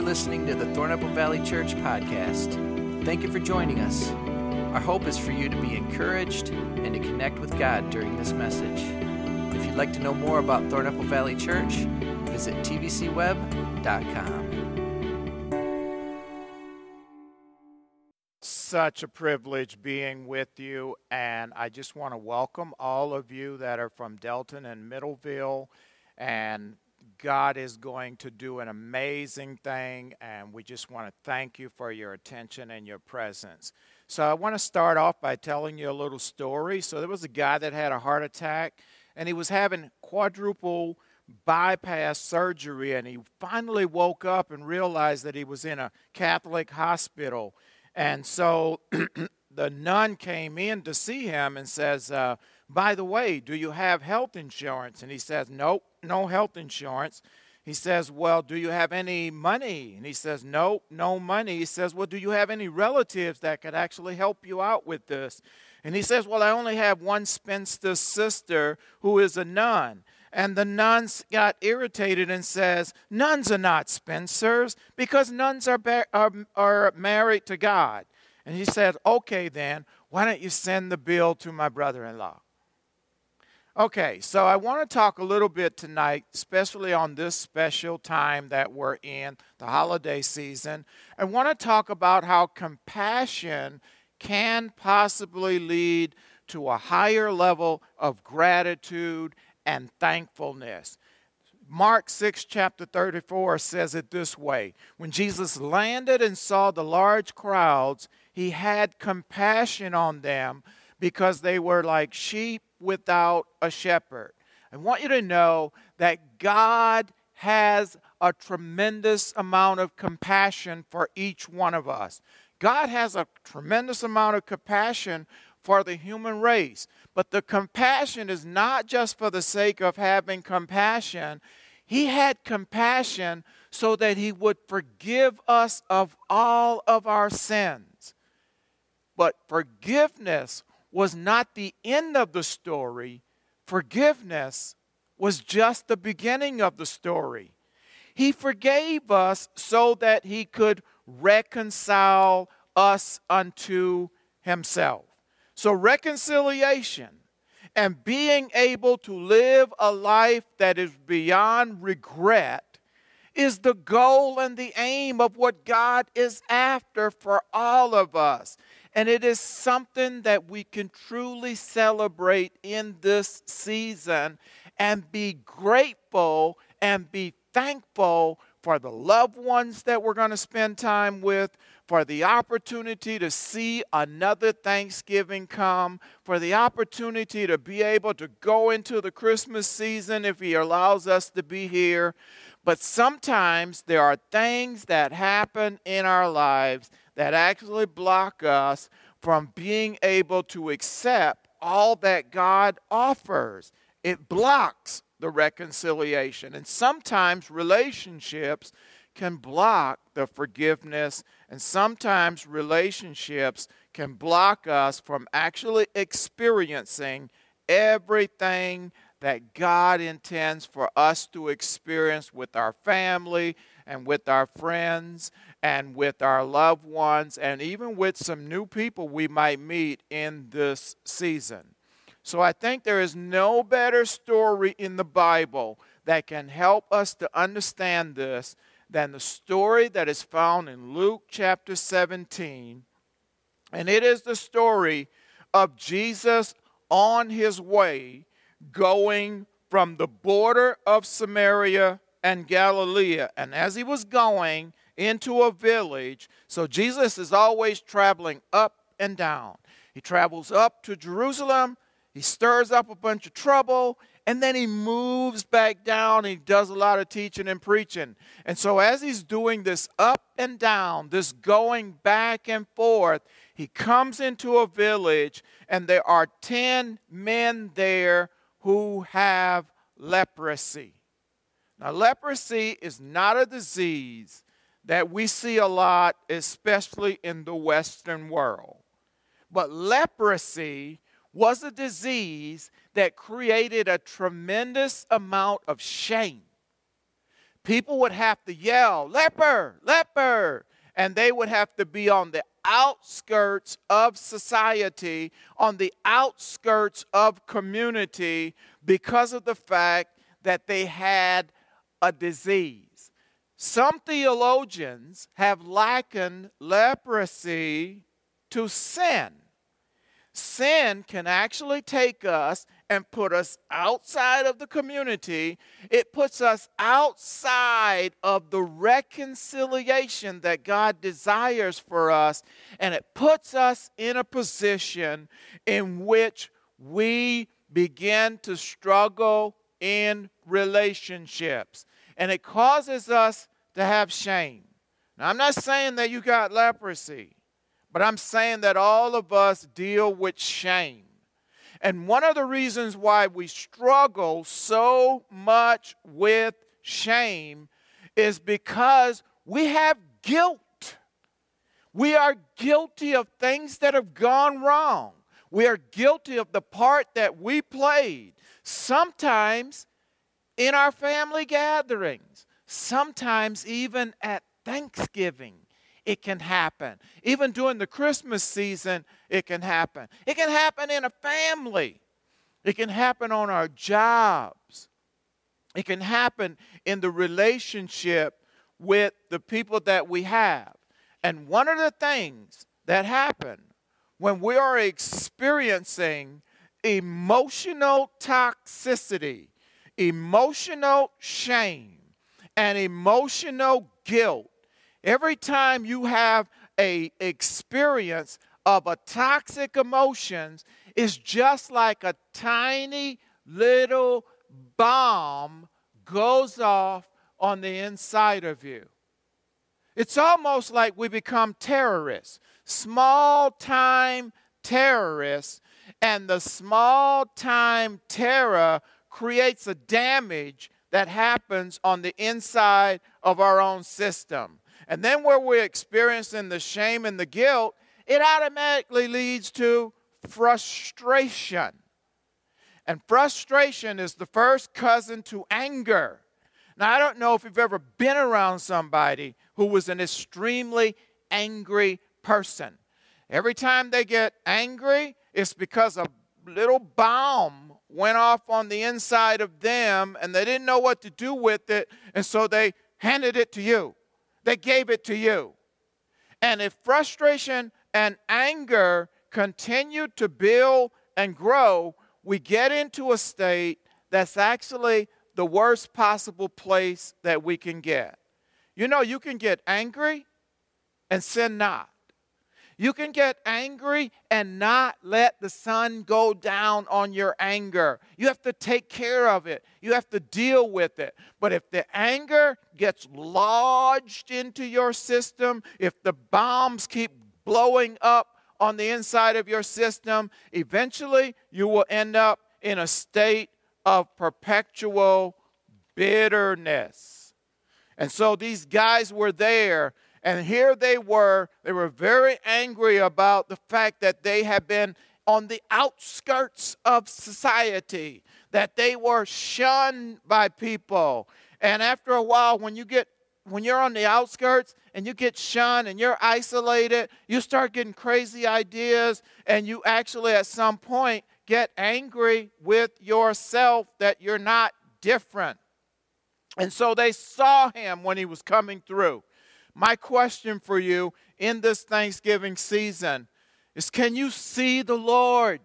listening to the Thornapple Valley Church podcast. Thank you for joining us. Our hope is for you to be encouraged and to connect with God during this message. If you'd like to know more about Thornapple Valley Church, visit tvcweb.com. Such a privilege being with you, and I just want to welcome all of you that are from Delton and Middleville and God is going to do an amazing thing, and we just want to thank you for your attention and your presence. So, I want to start off by telling you a little story. So, there was a guy that had a heart attack, and he was having quadruple bypass surgery, and he finally woke up and realized that he was in a Catholic hospital. And so, the nun came in to see him and says, uh, By the way, do you have health insurance? And he says, Nope no health insurance. He says, Well, do you have any money? And he says, Nope, no money. He says, Well, do you have any relatives that could actually help you out with this? And he says, Well, I only have one spinster sister who is a nun. And the nuns got irritated and says, Nuns are not spinsters because nuns are, are, are married to God. And he said, Okay, then, why don't you send the bill to my brother in law? Okay, so I want to talk a little bit tonight, especially on this special time that we're in, the holiday season. I want to talk about how compassion can possibly lead to a higher level of gratitude and thankfulness. Mark 6, chapter 34 says it this way When Jesus landed and saw the large crowds, he had compassion on them because they were like sheep without a shepherd. I want you to know that God has a tremendous amount of compassion for each one of us. God has a tremendous amount of compassion for the human race. But the compassion is not just for the sake of having compassion. He had compassion so that He would forgive us of all of our sins. But forgiveness was not the end of the story, forgiveness was just the beginning of the story. He forgave us so that he could reconcile us unto himself. So, reconciliation and being able to live a life that is beyond regret is the goal and the aim of what God is after for all of us. And it is something that we can truly celebrate in this season and be grateful and be thankful for the loved ones that we're going to spend time with, for the opportunity to see another Thanksgiving come, for the opportunity to be able to go into the Christmas season if He allows us to be here. But sometimes there are things that happen in our lives that actually block us from being able to accept all that God offers. It blocks the reconciliation. And sometimes relationships can block the forgiveness, and sometimes relationships can block us from actually experiencing everything that God intends for us to experience with our family and with our friends and with our loved ones and even with some new people we might meet in this season. So I think there is no better story in the Bible that can help us to understand this than the story that is found in Luke chapter 17. And it is the story of Jesus on his way going from the border of Samaria and Galilee. And as he was going into a village, so Jesus is always traveling up and down. He travels up to Jerusalem, he stirs up a bunch of trouble, and then he moves back down. he does a lot of teaching and preaching. And so, as he's doing this up and down, this going back and forth, he comes into a village, and there are 10 men there who have leprosy. Now, leprosy is not a disease that we see a lot, especially in the Western world. But leprosy was a disease that created a tremendous amount of shame. people would have to yell, leper, leper, and they would have to be on the outskirts of society, on the outskirts of community, because of the fact that they had a disease. Some theologians have likened leprosy to sin. Sin can actually take us and put us outside of the community. It puts us outside of the reconciliation that God desires for us, and it puts us in a position in which we begin to struggle in relationships. And it causes us to have shame. Now, I'm not saying that you got leprosy, but I'm saying that all of us deal with shame. And one of the reasons why we struggle so much with shame is because we have guilt. We are guilty of things that have gone wrong. We are guilty of the part that we played. Sometimes in our family gatherings, sometimes even at Thanksgiving it can happen. Even during the Christmas season, it can happen. It can happen in a family, it can happen on our jobs, it can happen in the relationship with the people that we have. And one of the things that happen when we are experiencing emotional toxicity, emotional shame, and emotional guilt Every time you have a experience of a toxic emotions, it's just like a tiny little bomb goes off on the inside of you. It's almost like we become terrorists, small time terrorists, and the small time terror creates a damage that happens on the inside of our own system. And then where we're experiencing the shame and the guilt, it automatically leads to frustration. And frustration is the first cousin to anger. Now, I don't know if you've ever been around somebody who was an extremely angry person. Every time they get angry, it's because a little bomb went off on the inside of them and they didn't know what to do with it, and so they handed it to you They gave it to you. And if frustration and anger continue to build and grow, we get into a state that's actually the worst possible place that we can get. You know, you can get angry and sin not. You can get angry and not let the sun go down on your anger. You have to take care of it, you have to deal with it. But if the anger gets lodged into your system, if the bombs keep blowing up on the inside of your system, eventually you will end up in a state of perpetual bitterness. And so these guys were there and here they were, they were very angry about the fact that they had been on the outskirts of society, that they were shunned by people. And after a while, when you get when you're on the outskirts and you get shunned and you're isolated, you start getting crazy ideas, and you actually at some point get angry with yourself that you're not different. And so they saw him when he was coming through. My question for you in this Thanksgiving season is can you see the Lord?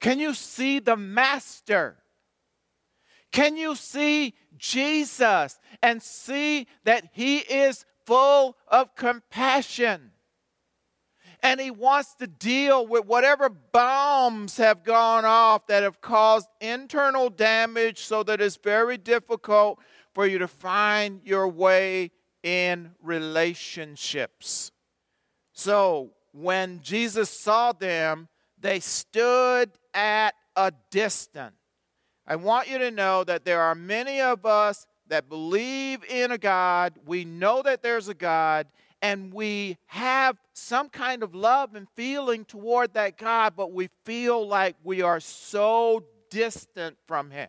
Can you see the Master? Can you see Jesus and see that He is full of compassion? And He wants to deal with whatever bombs have gone off that have caused internal damage so that it's very difficult for you to find your way in relationships. So when Jesus saw them, they stood at a distance. I want you to know that there are many of us that believe in a God. We know that there's a God, and we have some kind of love and feeling toward that God, but we feel like we are so distant from Him.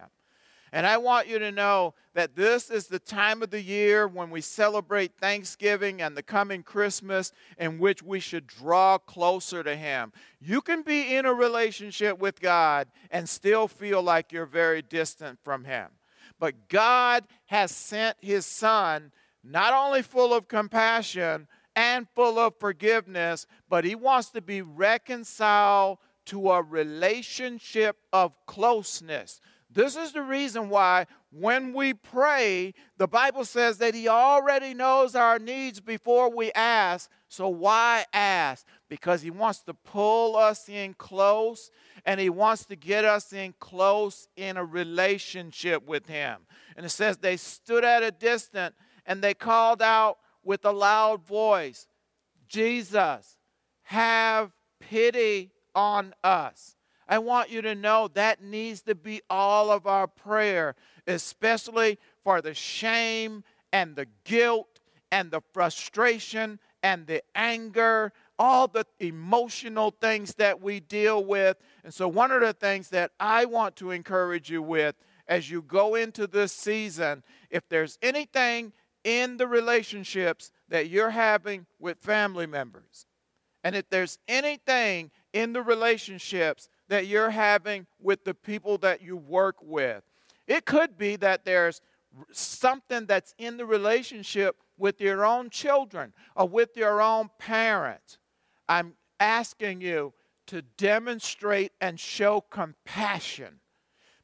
And I want you to know that this is the time of the year when we celebrate Thanksgiving and the coming Christmas in which we should draw closer to Him. You can be in a relationship with God and still feel like you're very distant from Him. But God has sent His Son, not only full of compassion and full of forgiveness, but He wants to be reconciled to a relationship of closeness this is the reason why when we pray, the Bible says that He already knows our needs before we ask. So why ask? Because He wants to pull us in close and He wants to get us in close in a relationship with Him. And it says they stood at a distance and they called out with a loud voice, Jesus, have pity on us. I want you to know that needs to be all of our prayer, especially for the shame and the guilt and the frustration and the anger, all the emotional things that we deal with. And so, one of the things that I want to encourage you with as you go into this season, if there's anything in the relationships that you're having with family members, and if there's anything in the relationships that you're having with the people that you work with. It could be that there's something that's in the relationship with your own children or with your own parents. I'm asking you to demonstrate and show compassion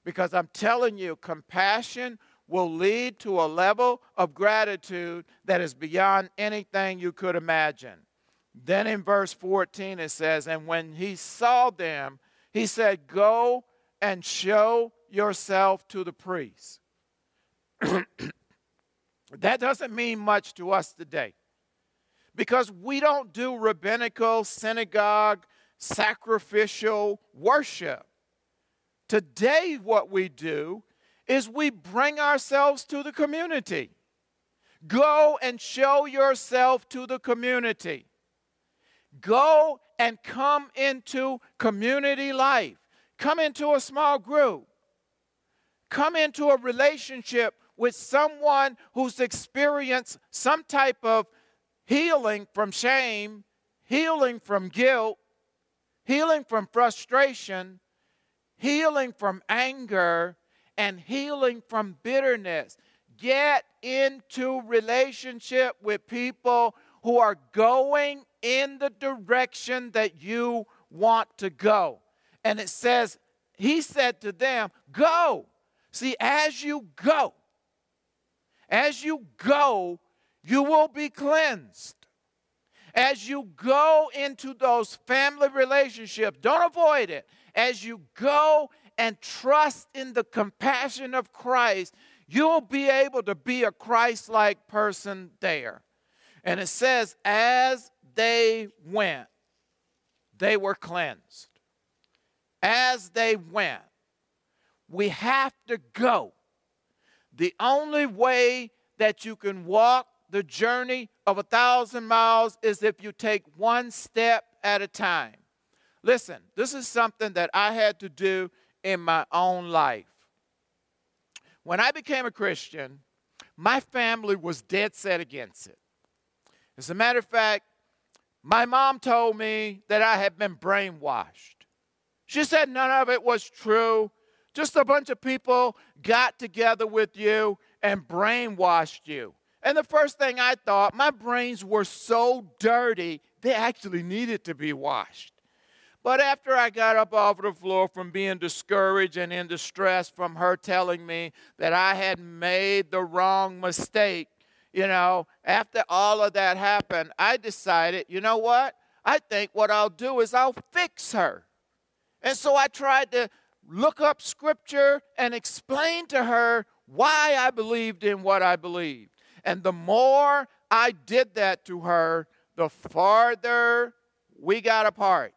because I'm telling you, compassion will lead to a level of gratitude that is beyond anything you could imagine. Then in verse 14 it says, And when he saw them, he said, Go and show yourself to the priest. that doesn't mean much to us today because we don't do rabbinical, synagogue, sacrificial worship. Today, what we do is we bring ourselves to the community. Go and show yourself to the community. Go and come into community life. Come into a small group. Come into a relationship with someone who's experienced some type of healing from shame, healing from guilt, healing from frustration, healing from anger, and healing from bitterness. Get into relationship with people who are going in the direction that you want to go. And it says, He said to them, Go. See, as you go, as you go, you will be cleansed. As you go into those family relationships, don't avoid it. As you go and trust in the compassion of Christ, you'll be able to be a Christ like person there. And it says, as they went, they were cleansed. As they went, we have to go. The only way that you can walk the journey of a thousand miles is if you take one step at a time. Listen, this is something that I had to do in my own life. When I became a Christian, my family was dead set against it. As a matter of fact, my mom told me that I had been brainwashed. She said none of it was true. Just a bunch of people got together with you and brainwashed you. And the first thing I thought, my brains were so dirty, they actually needed to be washed. But after I got up off the floor from being discouraged and in distress from her telling me that I had made the wrong mistake, you know, after all of that happened, I decided, you know what? I think what I'll do is I'll fix her. And so I tried to look up scripture and explain to her why I believed in what I believed. And the more I did that to her, the farther we got apart.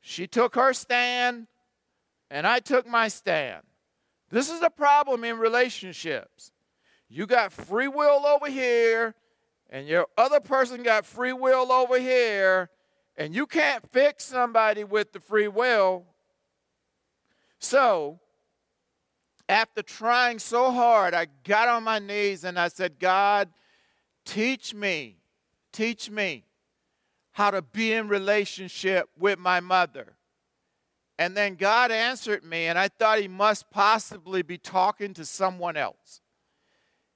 She took her stand, and I took my stand. This is the problem in relationships. You got free will over here, and your other person got free will over here, and you can't fix somebody with the free will. So, after trying so hard, I got on my knees and I said, God, teach me, teach me how to be in relationship with my mother. And then God answered me, and I thought he must possibly be talking to someone else.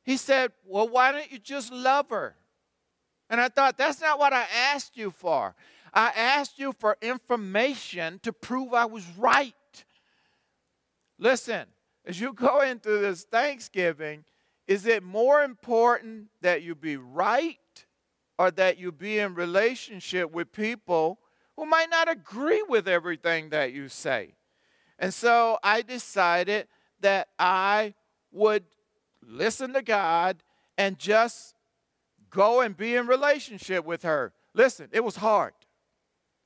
He said, Well, why don't you just love her? And I thought, That's not what I asked you for. I asked you for information to prove I was right. Listen, as you go into this Thanksgiving, is it more important that you be right or that you be in relationship with people who might not agree with everything that you say? And so I decided that I would listen to God and just go and be in relationship with her. Listen, it was hard.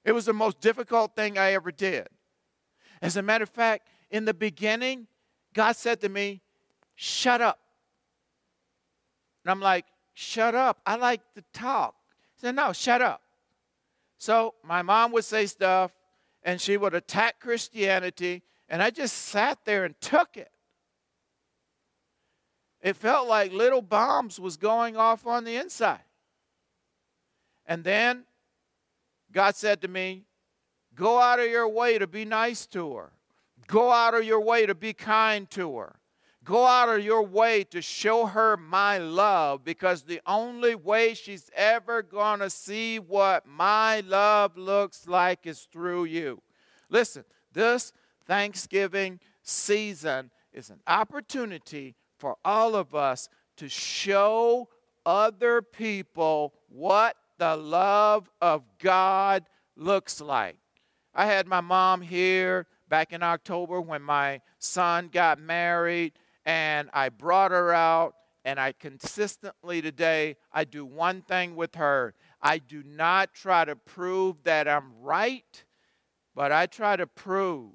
It was the most difficult thing I ever did. As a matter of fact, in the beginning, God said to me, Shut up. And I'm like, Shut up. I like to talk. He said, No, shut up. So my mom would say stuff and she would attack Christianity, and I just sat there and took it. It felt like little bombs was going off on the inside. And then God said to me, Go out of your way to be nice to her. Go out of your way to be kind to her. Go out of your way to show her my love because the only way she's ever going to see what my love looks like is through you. Listen, this Thanksgiving season is an opportunity for all of us to show other people what the love of God looks like. I had my mom here back in October when my son got married, and I brought her out. And I consistently today, I do one thing with her. I do not try to prove that I'm right, but I try to prove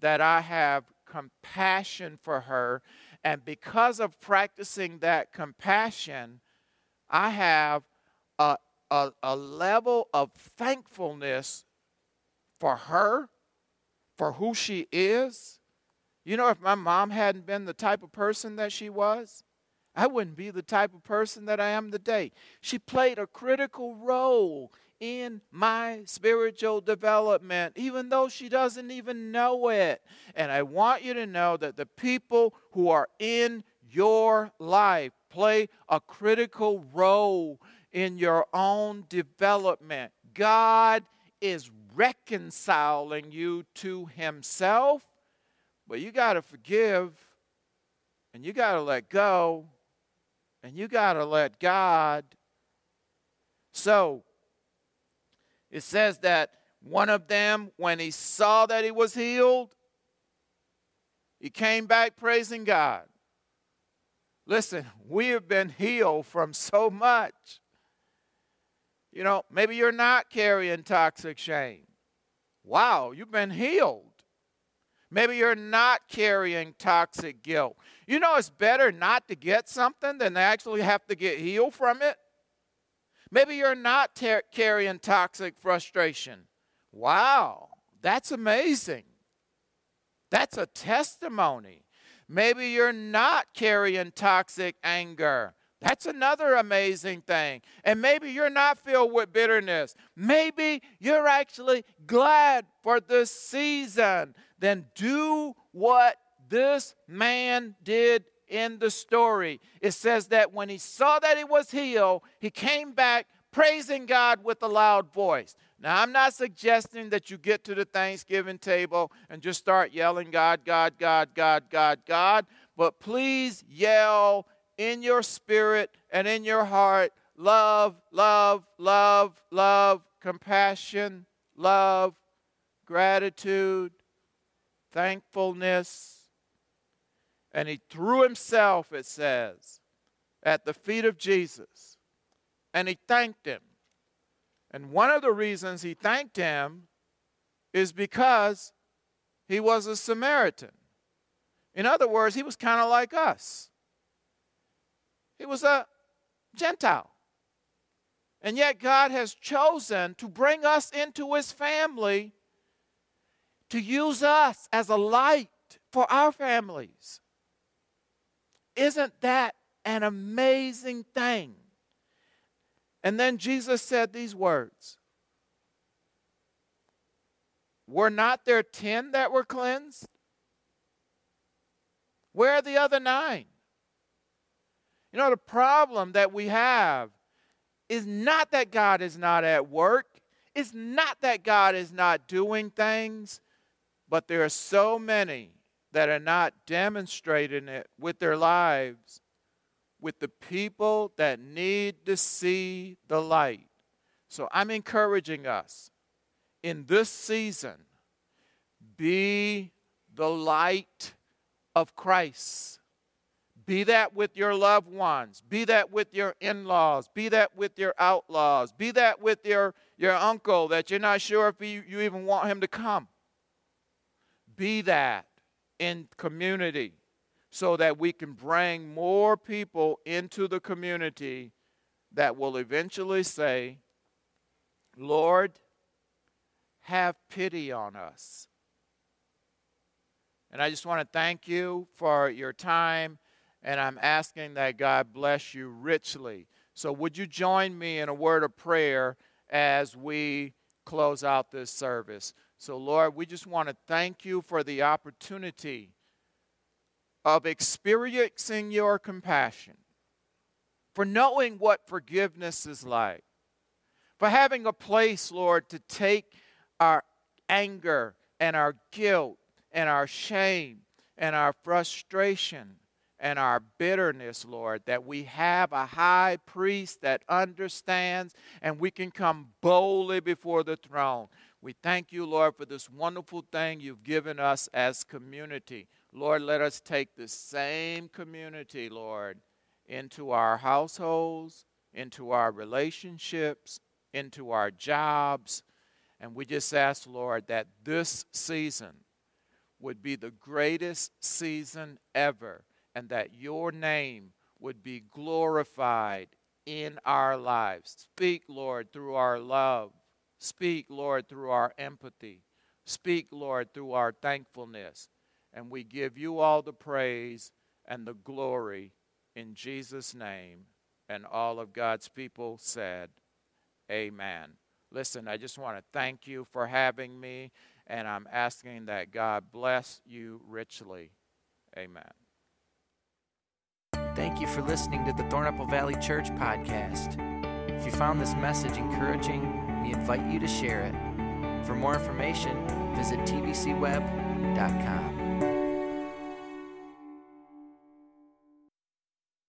that I have compassion for her. And because of practicing that compassion, I have a, a, a level of thankfulness for her for who she is. You know, if my mom hadn't been the type of person that she was, I wouldn't be the type of person that I am today. She played a critical role in my spiritual development, even though she doesn't even know it. And I want you to know that the people who are in your life play a critical role in your own development. God is reconciling you to Himself, but you got to forgive and you got to let go and you got to let God. So it says that one of them, when he saw that he was healed, he came back praising God. Listen, we have been healed from so much. You know, maybe you're not carrying toxic shame. Wow, you've been healed. Maybe you're not carrying toxic guilt. You know, it's better not to get something than to actually have to get healed from it. Maybe you're not ter- carrying toxic frustration. Wow, that's amazing. That's a testimony. Maybe you're not carrying toxic anger. That's another amazing thing. And maybe you're not filled with bitterness. Maybe you're actually glad for this season. Then do what this man did in the story. It says that when he saw that he was healed, he came back praising God with a loud voice. Now, I'm not suggesting that you get to the Thanksgiving table and just start yelling, God, God, God, God, God, God, but please yell in your spirit and in your heart love, love, love, love, compassion, love, gratitude, thankfulness. And he threw himself, it says, at the feet of Jesus and he thanked him. And one of the reasons he thanked him is because he was a Samaritan. In other words, he was kind of like us. He was a Gentile. And yet, God has chosen to bring us into His family to use us as a light for our families. Isn't that an amazing thing? And then Jesus said these words Were not there ten that were cleansed? Where are the other nine? You know, the problem that we have is not that God is not at work, it's not that God is not doing things, but there are so many that are not demonstrating it with their lives with the people that need to see the light. So I'm encouraging us in this season be the light of Christ. Be that with your loved ones. Be that with your in laws. Be that with your outlaws. Be that with your, your uncle that you're not sure if you, you even want him to come. Be that in community so that we can bring more people into the community that will eventually say, Lord, have pity on us. And I just want to thank you for your time, and I'm asking that God bless you richly. So, would you join me in a word of prayer as we close out this service? So, Lord, we just want to thank you for the opportunity of experiencing your compassion, for knowing what forgiveness is like, for having a place, Lord, to take our anger and our guilt and our shame and our frustration and our bitterness, Lord, that we have a high priest that understands and we can come boldly before the throne. We thank you, Lord, for this wonderful thing you've given us as community. Lord, let us take the same community, Lord, into our households, into our relationships, into our jobs. And we just ask, Lord, that this season would be the greatest season ever and that your name would be glorified in our lives. Speak, Lord, through our love. Speak, Lord, through our empathy. Speak, Lord, through our thankfulness. And we give you all the praise and the glory in Jesus' name. And all of God's people said, Amen. Listen, I just want to thank you for having me, and I'm asking that God bless you richly. Amen. Thank you for listening to the Thornapple Valley Church podcast. If you found this message encouraging, we invite you to share it. For more information, visit tvcweb.com.